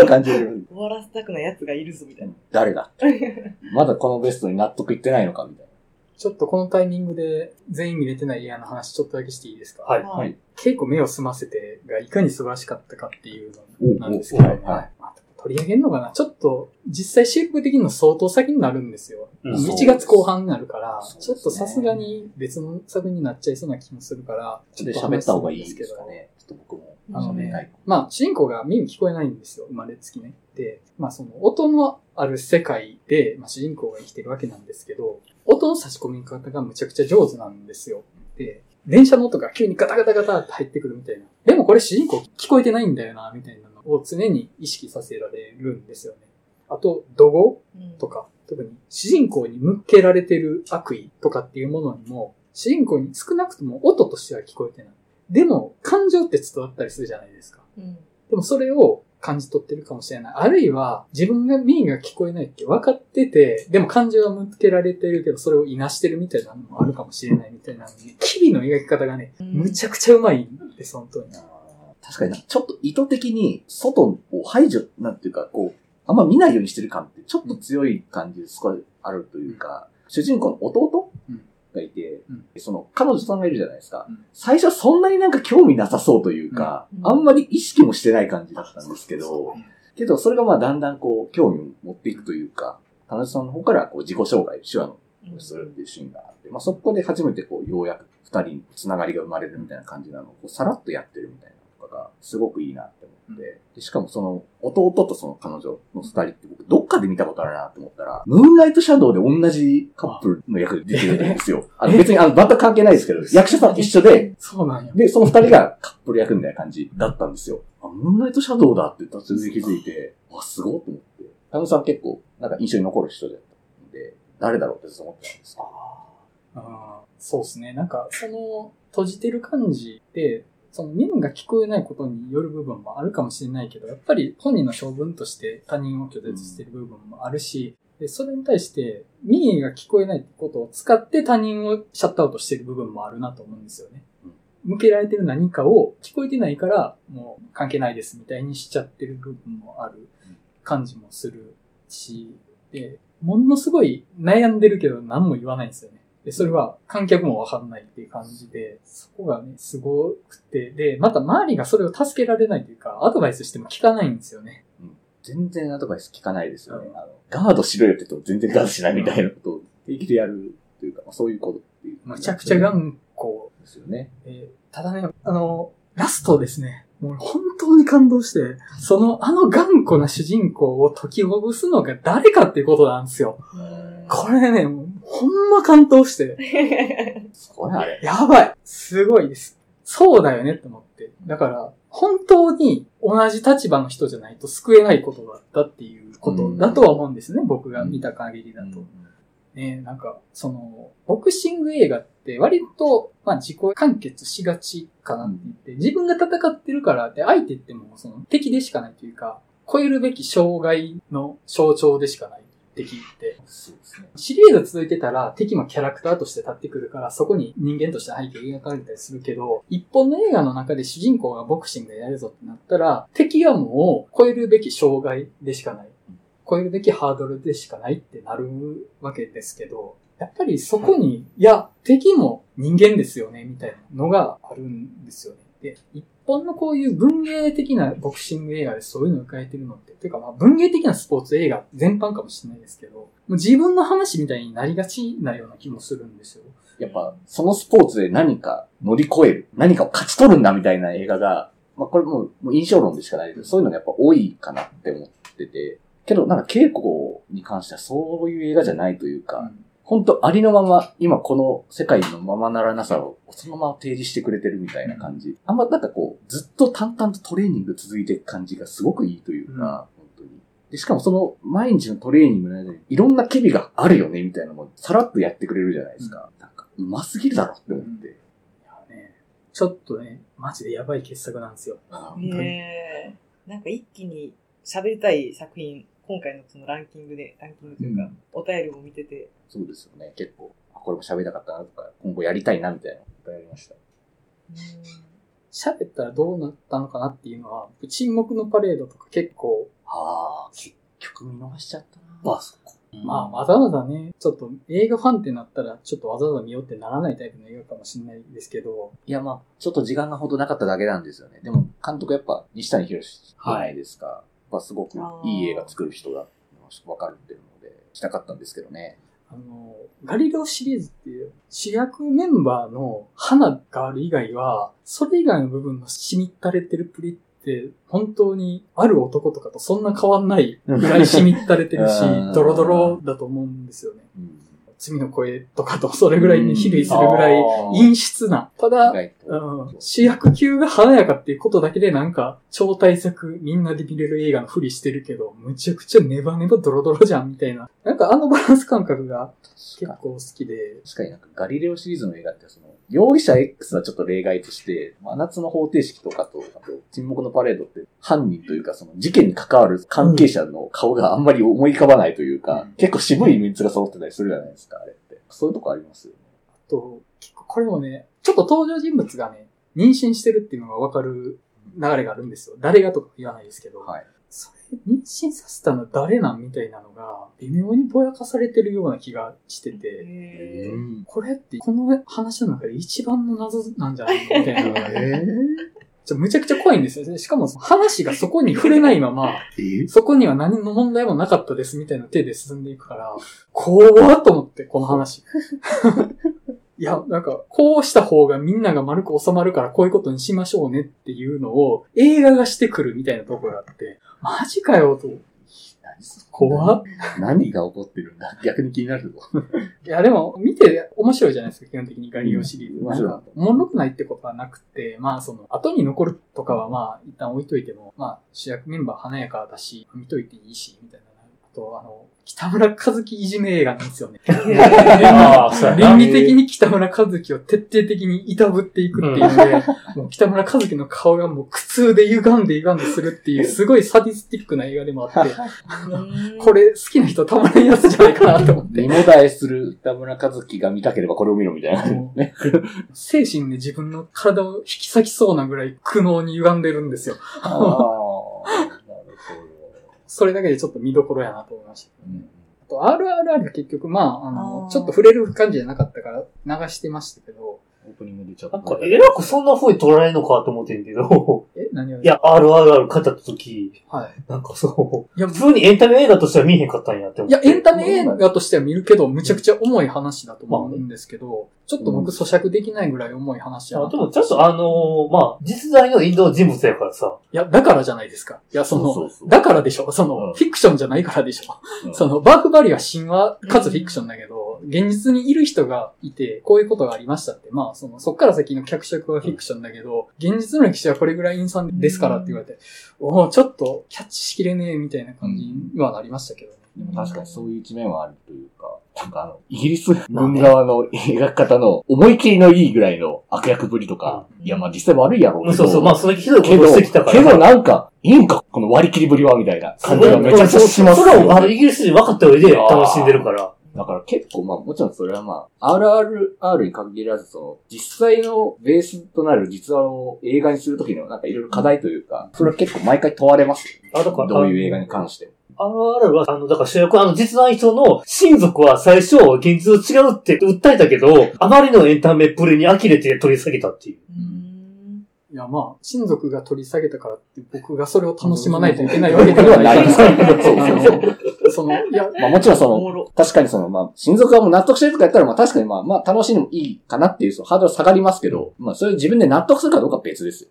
う感じで、ー終わらせたくない奴がいるぞ、みたいな。誰だ？まだこのベストに納得いってないのか、みたいちょっとこのタイミングで全員見れてない映画の話ちょっとだけしていいですか？はい。な。はい。ケイコ 目を澄ませてがいかに素晴らしかったかっていうのなんですけど、はいはいまあ取り上げるのかな？ちょっと実際シェイプ的にも相当先になるんですよ。うん1月後半になるから、ちょっとさすがに別の作品になっちゃいそうな気もするから、ちょっと喋った方がいいですかね。ちょっと僕も。あのねはいまあ、主人公が耳聞こえないんですよ、生まれつきね。で、まあその音のある世界で、まあ主人公が生きてるわけなんですけど、音の差し込み方がむちゃくちゃ上手なんですよ。で、電車の音が急にガタガタガタって入ってくるみたいな。でもこれ主人公聞こえてないんだよな、みたいなのを常に意識させられるんですよね。あと、怒号うんとか、特に主人公に向けられてる悪意とかっていうものにも、主人公に少なくとも音としては聞こえてない。でも、感情って伝わったりするじゃないですか。うんでもそれを感じ取ってるかもしれない。あるいは、自分が耳が聞こえないって分かってて、でも感情は向けられてるけど、それをいなしてるみたいなのもあるかもしれないみたいな、機微の描き方がね、むちゃくちゃうまいんです、本当に。確かにな、ちょっと意図的に外を排除、なんていうか、こう、あんま見ないようにしてる感ってちょっと強い感じですごいあるというか、主人公の弟うん。がいて、うん。その彼女さんがいるじゃないですか。うん。最初そんなになんか興味なさそうというか、うん。あんまり意識もしてない感じだったんですけど、うん。けどそれがまあだんだんこう興味を持っていくというか、彼女さんの方からこう自己紹介、手話のをするっていうシーンがあって、まあそこで初めてこうようやく二人につながりが生まれるみたいな感じなのをこうさらっとやってるみたいなかがすごくいいなって思って、でしかもその弟とその彼女の二人って僕どっかで見たことあるなと思ったら、ムーンライトシャドウで同じカップルの役で出てるんですよ。あの別にあの全く関係ないですけど、役者さん一緒で、そうなんや。で、その二人がカップル役みたいな感じだったんですよ。あ、ムーンライトシャドウだって突然気づいて、わ、すごいと思って。田野さん結構、なんか印象に残る人だったんで、誰だろうってずっと思ってたんですよ。あーそうですね。なんか、その、閉じてる感じで、その耳が聞こえないことによる部分もあるかもしれないけど、やっぱり本人の性分として他人を拒絶してる部分もあるし、でそれに対して耳が聞こえないってことを使って他人をシャットアウトしてる部分もあるなと思うんですよね。向けられてる何かを聞こえてないからもう関係ないですみたいにしちゃってる部分もある感じもするし、で、ものすごい悩んでるけど何も言わないんですよね。で、それは観客もわかんないっていう感じで、そこがね、すごくて、で、また周りがそれを助けられないというか、アドバイスしても聞かないんですよね。全然アドバイス聞かないですよね。うんあのガードしろよって言っても全然ガードしないみたいなことを平気でやるというか、まあ、そういうことっていう。むちゃくちゃ頑固ですよね。えーただね、あの、ラストですね。もう本当に感動して、その、あの頑固な主人公を解きほぐすのが誰かっていうことなんですよ。これね、もうほんま感動して、すごいあれ。やばいすごいです。そうだよねって思って。だから、本当に同じ立場の人じゃないと救えないことだったっていうことだとは思うんですね。僕が見た限りだと。ね、なんか、その、ボクシング映画って割と、まあ自己完結しがちかなって言って、自分が戦ってるからって相手ってもうその敵でしかないというか、超えるべき障害の象徴でしかない敵って。そうですね。シリーズ続いてたら敵もキャラクターとして立ってくるから、そこに人間として背景描かれたりするけど、一本の映画の中で主人公がボクシングやるぞってなったら、敵はもう超えるべき障害でしかない。超えるべきハードルでしかないってなるわけですけど、やっぱりそこに、いや、敵も人間ですよね、みたいなのがあるんですよね。で、一本のこういう文芸的なボクシング映画でそういうのを描いてるのって、ていうかまあ文芸的なスポーツ映画全般かもしれないですけど、もう自分の話みたいになりがちなような気もするんですよ。やっぱ、そのスポーツで何か乗り越える、何かを勝ち取るんだみたいな映画が、まあこれもうもう印象論でしかないけど、そういうのがやっぱ多いかなって思ってて、けどなんか稽古に関してはそういう映画じゃないというか、本当ありのまま、今この世界のままならなさをそのまま提示してくれてるみたいな感じ。あんまなんかこう、ずっと淡々とトレーニング続いていく感じがすごくいいというか、本当に。で、しかもその毎日のトレーニングの間にいろんな機微があるよねみたいなのもさらっとやってくれるじゃないですか。なんか、うますぎるだろって思って。いやね、ちょっとね、マジでやばい傑作なんですよ。ねえ。なんか一気に喋りたい作品、今回のそのランキングで、ランキングというか、うんお便りも見てて、そうですよね。結構、あこれも喋りたかったなとか、今後やりたいなみたいなのいっぱいありました。喋ったらどうなったのかなっていうのは、沈黙のパレードとか結構、ああ、結局見逃しちゃったな。あ、そこ。まあわざわざね、ちょっと映画ファンってなったら、ちょっとわざわざ見ようってならないタイプの映画かもしれないですけど、いや、まあ、ちょっと時間がほどなかっただけなんですよね。でも、監督やっぱ、西谷博じゃないですか。やっぱすごくいい映画作る人だっかるっていうので、したかったんですけどね。あの、ガリレオシリーズっていう主役メンバーの花がある以外は、それ以外の部分のしみったれてるプリって、本当にある男とかとそんな変わんないぐらいしみったれてるし うん、ドロドロだと思うんですよね。うん。罪の声とかとそれぐらいに比類するぐらい陰湿な。ただ。うん主役級が華やかっていうことだけでなんか、超大作みんなで見れる映画のふりしてるけど、むちゃくちゃネバネバドロドロじゃんみたいな。なんかあのバランス感覚が結構好きで。確かになんかガリレオシリーズの映画ってその、容疑者 X はちょっと例外として、真夏の方程式とかと、あと沈黙のパレードって犯人というかその事件に関わる関係者の顔があんまり思い浮かばないというか、うん結構渋いメンツが揃ってたりするじゃないですか、あれって。そういうとこありますよね。あと、結構これもね、ちょっと登場人物がね、妊娠してるっていうのがわかる流れがあるんですよ。誰がとか言わないですけど。はい。妊娠させたの誰なんみたいなのが、微妙にぼやかされてるような気がしてて、これってこの話の中で一番の謎なんじゃないのみたいなのが。ね、ちょむちゃくちゃ怖いんですよ。ね。しかも話がそこに触れないまま、えそこには何の問題もなかったですみたいな手で進んでいくから、怖っと思って、この話。いや、なんか、こうした方がみんなが丸く収まるからこういうことにしましょうねっていうのを映画がしてくるみたいなところがあって、マジかよと。怖っ。何が起こってるんだ？逆に気になるぞ。いや、でも、見て面白いじゃないですか、基本的にガリオシリーズ。うん面白いなんか、おもろくないってことはなくて、まあ、その、後に残るとかはまあ、一旦置いといても、まあ、主役メンバー華やかだし、見といていいし、みたいな。あと、あの、北村和樹いじめ映画なんですよね。ああ、そうやな。倫理的に北村和樹を徹底的にいたぶっていくっていうので、もう北村和樹の顔がもう苦痛で歪んで歪んでするっていう、すごいサディスティックな映画でもあって、これ好きな人たまらんやつじゃないかなと思って身。もだえする田村和樹が見たければこれを見ろみたいな。ね。精神で自分の体を引き裂きそうなぐらい苦悩に歪んでるんですよ。それだけでちょっと見どころやなと思いました。ど。うんあと、RRR が結局、まあ、あの、ちょっと触れる感じじゃなかったから流してましたけど、オープニングでちょっと。なんか、えらくそんな風に捉えるのかと思ってんけど、え何を？いや、RRR 買った時、はい。なんかそう、いや、普通にエンタメ映画としては見えへんかったんやって思いや、って。エンタメ映画としては見るけど、むちゃくちゃ重い話だと思うんですけど、ちょっと僕咀嚼できないぐらい重い話やでも、ちょっとあのーまあ、実在のインド人物やからさ、いや、だからじゃないですか。いや、その、そうそうそうだからでしょ。その、うんフィクションじゃないからでしょ。うんその、バーフバリは神話かつフィクションだけど、現実にいる人がいて、こういうことがありましたって、まあ、その、そっから先の脚色はフィクションだけど、現実の歴史はこれぐらい陰惨ですからって言われて、おおちょっとキャッチしきれねえみたいな感じにはなりましたけどね。でも確かにそういう一面はあるというか、なんかあの、イギリス軍側の描き方の思い切りのいいぐらいの悪役ぶりとか、うんいやまあ実際悪いやろうけど。そうそう、まあ、そのひどいことしてきたから。けどなんか、いいんか、この割り切りぶりは、みたいな感じがめちゃくちゃしますそれを、あの、イギリス人分かった上で楽しんでるから。だから結構まあもちろんそれはまあ、RRR に限らずその、実際のベースとなる実話を映画にするときのなんかいろいろ課題というか、それは結構毎回問われますよ。あ、だから、どういう映画に関しても。RR は、あの、だから主役、あの、実在人の親族は最初、現実と違うって訴えたけど、あまりのエンタメプレイに呆れて取り下げたっていう。いや、まあ、親族が取り下げたからって、僕がそれを楽しまないといけないわけではないでから。そうそうあのその、いや、まあもちろんその。確かにその、まあ、親族がもう納得してるとかやったら、まあ確かにまあ、まあ楽しんでもいいかなっていう、そのハードル下がりますけど、まあそれ自分で納得するかどうかは別ですよ。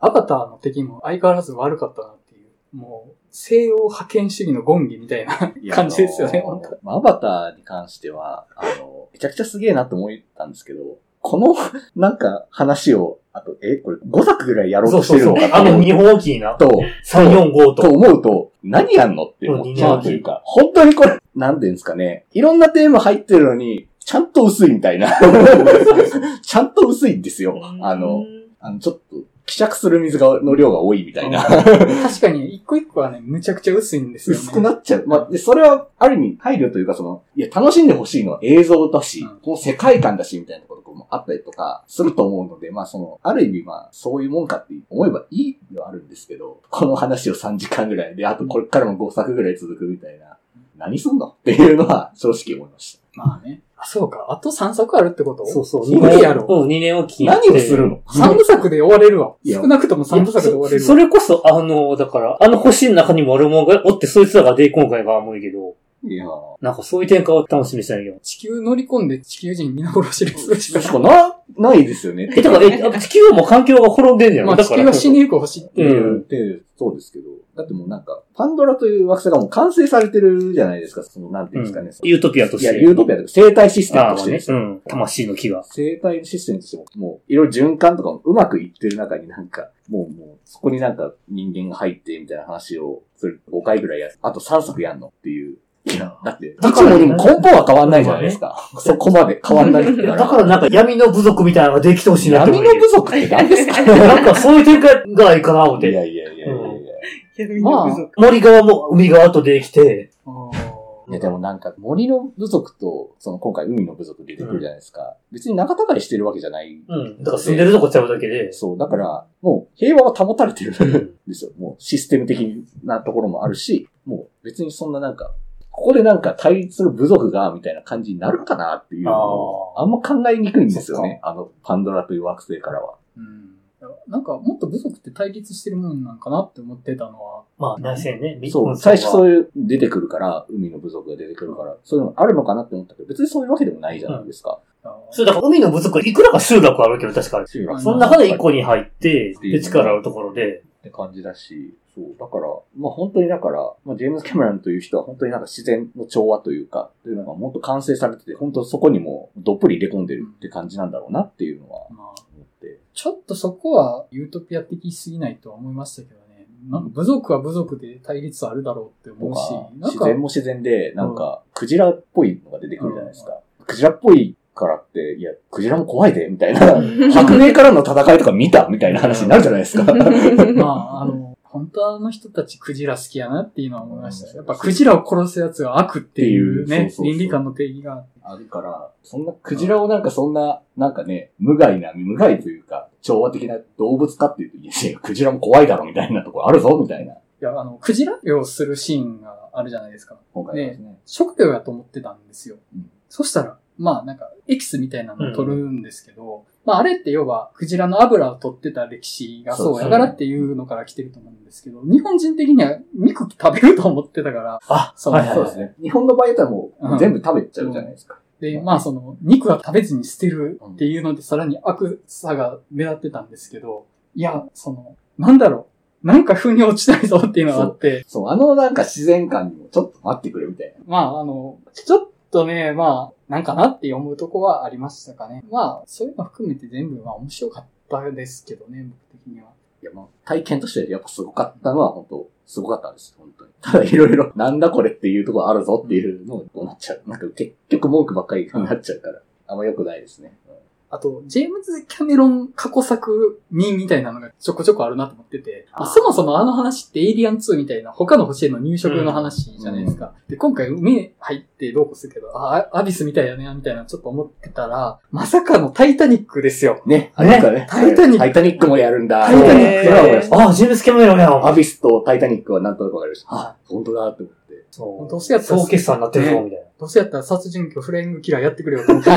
アバターの敵も相変わらず悪かったなっていう、もう、西洋覇権主義のゴンギみたいな感じですよね、あの本当まあアバターに関しては、あの、めちゃくちゃすげえなと思ったんですけど、この、なんか、話を、あと、え、これ5作ぐらいやろうとしてるのかとあの、日本大きいな。と、345とと。思うと、何やんのって思っちゃうというか、本当にこれ、なんていうんですかね、いろんなテーマ入ってるのに、ちゃんと薄いみたいな。ちゃんと薄いんですよ。あの、あの、ちょっと、希釈する水が、の量が多いみたいな。確かに、一個一個はね、むちゃくちゃ薄いんですよね。薄くなっちゃう。まあ、で、それは、ある意味、配慮というか、その、いや、楽しんでほしいのは映像だし、うんこの世界観だし、みたいなこともあったりとか、すると思うので、まあ、その、ある意味、まあ、そういうもんかって思えばいいではあるんですけど、この話を3時間ぐらいで、あとこれからも5作ぐらい続くみたいな、何すんの？っていうのは、正直思いました。まあね。あ、そうか。あと3作あるってこと？そうそう。無理やろ。うん、2年おき。何をするの？3部作で終われるわ。少なくとも3部作で終われるわ。それこそ、あの、だから、あの星の中にもあるもんがおって、そいつらが出て今回が重いけど、いやーなんかそういう展開を楽しみにしたいよ。地球乗り込んで地球人皆殺しにするしかしかな、ないですよね。え、だから、え、地球はもう環境が滅んでんじゃん。まあ地球は死にゆく星ってっていうって、そうですけど。だってもうなんか、パンドラという惑星がもう完成されてるじゃないですか。その、なんていうんですかね。ユートピアといや、して。ユートピアと生態システムとしてです。うん。魂の木が。生態システムとしても、もう、いろいろ循環とかもうまくいってる中になんか、もう、もう、そこになんか人間が入ってみたいな話を、それ5回ぐらいやる。あと3作やんのっていう。いや、だって、いつだからもにも根本は変わんないじゃないですか。そこまで変わんない。だからなんか闇の部族みたいなのができてほしいなって闇の部族って何ですか？なんかそういう展開がいいかな、思って。いやいやいやいやいや。闇の部族。森側も海側とできて、あいやでもなんか森の部族と、その今回海の部族出てくるじゃないですか。別に仲違いしてるわけじゃない。うん。だから住んでるとこちゃうだけで、そう、だから、もう平和は保たれてるうんんですよ。もうシステム的なところもあるし、もう別にそんななんか、ここでなんか対立する部族が、みたいな感じになるかなっていうのを、ああんま考えにくいんですよね。あの、パンドラという惑星からは。うんなんかもっと部族って対立してるもんなんかなって思ってたのは、まあ、内戦ね。そう、最初そういう。いう出てくるから、海の部族が出てくるから、そういうのあるのかなって思ったけど、別にそういうわけでもないじゃないですか。そう、だから海の部族いくらか集落あるけど、確かに。集落その中で一個に入って、で、力あるところで、って感じだし、そう、だから、まあ本当にだから、まあジェームズ・キャメロンという人は本当になんか自然の調和というか、というのがもっと完成されてて、本当そこにもどっぷり入れ込んでるって感じなんだろうなっていうのはまあ、思って。ちょっとそこはユートピア的すぎないとは思いましたけどね。なんか部族は部族で対立あるだろうってと思うしか、、なんか、自然も自然で、なんか、クジラっぽいのが出てくるじゃないですか。クジラっぽいからって、いや、クジラも怖いで、みたいな、白明からの戦いとか見たみたいな話になるじゃないですか。まあ、あの、本当の人たちクジラ好きやなっていうのは思いました。やっぱクジラを殺すやつは悪っていうね倫理観の定義が。あるから、そんなクジラをなんかそんな、なんかね、無害な、無害というか、調和的な動物かっていうと、いや、クジラも怖いだろみたいなところあるぞみたいな。いや、あの、クジラ漁をするシーンがあるじゃないですか。今回はですね。食料やと思ってたんですよ。うんそしたら、まあなんか、エキスみたいなのを取るんですけど、まああれって要は、クジラの油を取ってた歴史がそうやからっていうのから来てると思うんですけど、日本人的には肉食べると思ってたから、あ、そうはいはいはい。そうですね。日本の場合だったらもうん。う全部食べちゃうじゃないですか。で、まあその、肉は食べずに捨てるっていうので、さらに悪さが目立ってたんですけど、いや、その、なんだろう、なんか風に落ちないぞっていうのがあって、そう、あのなんか自然感にもちょっと待ってくれみたいな。まああの、ちょっとね、まあ、なんかなって読むとこはありましたかね。まあ、そういうの含めて全部は面白かったですけどね、僕的には。いや、まあ、体験としてやっぱすごかったのは本当すごかったんです。本当に。ただいろいろ、なんだこれっていうとこあるぞっていうのをこうなっちゃう。なんか結局文句ばっかりになっちゃうから、あんま良くないですね。あと、ジェームズ・キャメロン過去作2みたいなのがちょこちょこあるなと思ってて、あーそもそもあの話ってエイリアン2みたいな他の星への入植の話じゃないですか。で、今回海入ってどうこうするけど、あ、アビスみたいやね、みたいなちょっと思ってたら、まさかのタイタニックですよ。ね、あれ？かね。タイタニックタイタニックもやるんだ。タイタニックあ、ジェームス・キャメロンやん。アビスとタイタニックはなんとなくわかりました。はあ、本当だって思って。そうどうせやったら総決算になってるぞ、みたいな。どうせやったら殺人鬼フレイングキラーやってくれよと思って。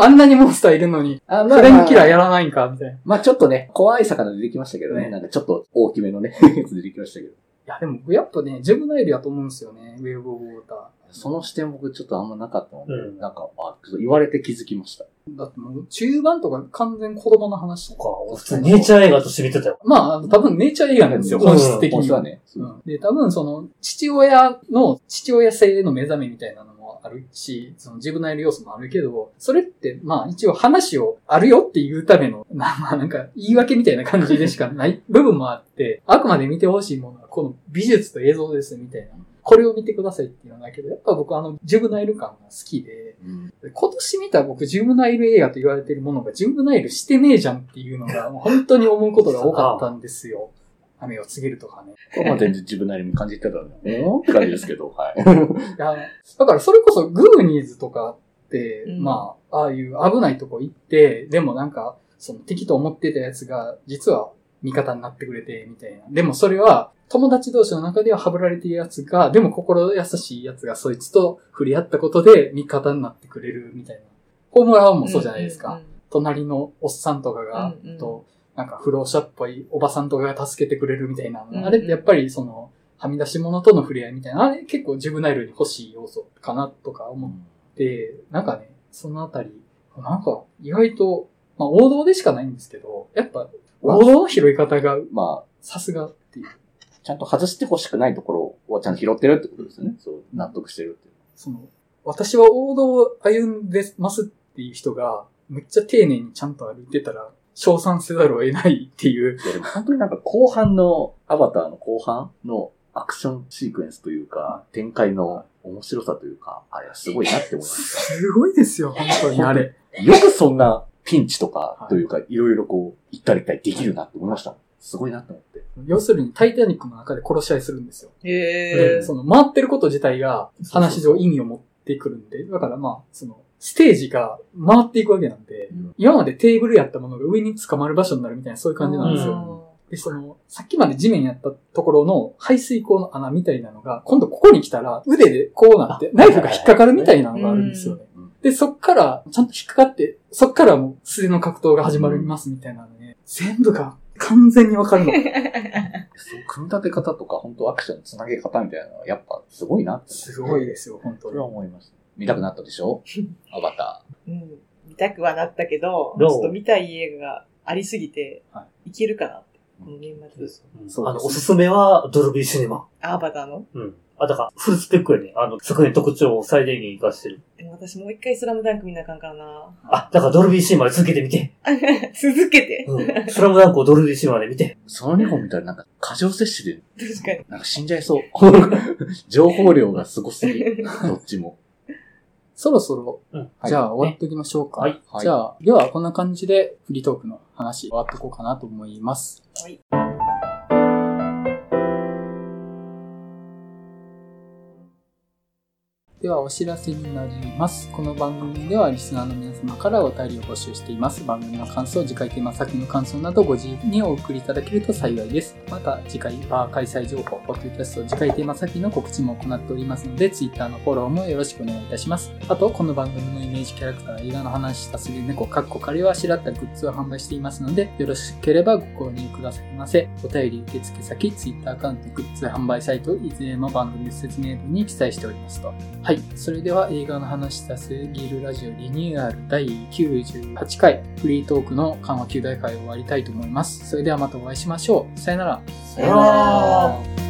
あんなにモンスターいるのに、あ、フレイングキラーやらないんか、みたいな。いまあちょっとね、怖い魚出てきましたけどね。ねなんかちょっと大きめのね、やつ出てきましたけど。や、でも、やっぱね、ジェブナイルやと思うんですよね、ウェーブ・オブ・ウォーター。その視点僕ちょっとあんまなかったので、うんなんか、あ、言われて気づきました。だってもう、中盤とか完全子供の話。か、普通ネイチャー映画として見てたよ。まあ、多分ネイチャー映画なんですよ、うん本質的には。ね。うんで、多分その、父親の父親性の目覚めみたいなのもあるし、その自分なりの要素もあるけど、それって、まあ一応話をあるよっていうための、なまあなんか言い訳みたいな感じでしかない部分もあって、あくまで見てほしいものはこの美術と映像ですみたいな。これを見てくださいっていうのだけど、やっぱ僕あの、ジュブナイル感が好きで、うん今年見た僕、ジュブナイル映画と言われてるものが、ジュブナイルしてねえじゃんっていうのが、もう本当に思うことが多かったんですよ。雨を告げるとかね。これは全然自分なりに感じてたのね。うんって感じですけど、はい。いや、だからそれこそグーニーズとかって、うんまあ、ああいう危ないとこ行って、でもなんか、その敵と思ってたやつが、実は味方になってくれて、みたいな。でもそれは、友達同士の中ではハブられているやつが、でも心優しいやつがそいつと触れ合ったことで味方になってくれるみたいな。ホームランもそうじゃないですか。隣のおっさんとかが、うんうんと、なんか不老者っぽいおばさんとかが助けてくれるみたいな。うんうんあれってやっぱりその、はみ出し物との触れ合いみたいな。あれ結構ジュブナイルに欲しい要素かなとか思って、なんかね、そのあたり、なんか、意外と、まあ王道でしかないんですけど、やっぱ、王道の拾い方が、まあ、さすがっていう。ちゃんと外してほしくないところをちゃんと拾ってるってことですよね。そう、納得してるっていう。その、私は王道を歩んでますっていう人が、めっちゃ丁寧にちゃんと歩いてたら、称賛せざるを得ないっていう。いやでも本当になんか後半の、アバターの後半のアクションシークエンスというか、展開の面白さというか、あれはすごいなって思いまし すごいですよ、本当にあれ。た。よくそんなピンチとかというか、いろいろこう、行ったり来たりできるなって思いました。すごいなって思って。要するに、タイタニックの中で殺し合いするんですよ。へで、え。その、回ってること自体が、話上意味を持ってくるんで、だからまあ、その、ステージが回っていくわけなんで、うん今までテーブルやったものが上に捕まる場所になるみたいな、そういう感じなんですよ。うんで、その、さっきまで地面やったところの排水口の穴みたいなのが、今度ここに来たら腕でこうなって、ナイフが引っかかるみたいなのがあるんですよねうん。で、そっから、ちゃんと引っかかって、そっからもう素手の格闘が始まりますみたいなのね、全部が完全にわかるの。そう、組み立て方とか、本当アクションのつなげ方みたいなのは、やっぱすごいなって。すごいですよ、本当それはに。思います。見たくなったでしょ？アバタうん。見たくはなったけど、ちどう？ょっと見たい映画がありすぎては、いけるかなって。この年末。うんそうですあの、おすすめはドルビーシネマ。アーバターの？うん。あ、だから、フルスペックやね。あの、作品の特徴を最大限活かしてる。でも私もう一回スラムダンク見なあかんからな。あ、だからドルビーシネマで続けてみて。続けて。うん。スラムダンクをドルビーシネマで見て。ー。その2本見たらなんか、過剰摂取で、確かに。なんか死んじゃいそう。情報量がすごすぎる。どっちも。そろそろ、うん。じゃあ終わっておきましょうか。はいはいじゃあ、ではこんな感じでフリートークの話終わっていこうかなと思います。はい。ではお知らせになります。この番組ではリスナーの皆様からお便りを募集しています。番組の感想、次回テーマ先の感想などご自由にお送りいただけると幸いです。また次回は開催情報、ポッドキャスト次回テーマ先の告知も行っておりますので、Twitter のフォローもよろしくお願いいたします。あと、この番組のイメージキャラクター、映画の話したすぎ猫、かっこ仮はあしらったグッズを販売していますので、よろしければご購入くださいませ。お便り受付先、Twitter アカウント、グッズ販売サイト、いずれも番組説明文に記載しておりますと。はい。それでは映画の話したすぎるラジオリニューアル第98回フリートークの緩和球大会を終わりたいと思います。それではまたお会いしましょう。さよなら。さよなら。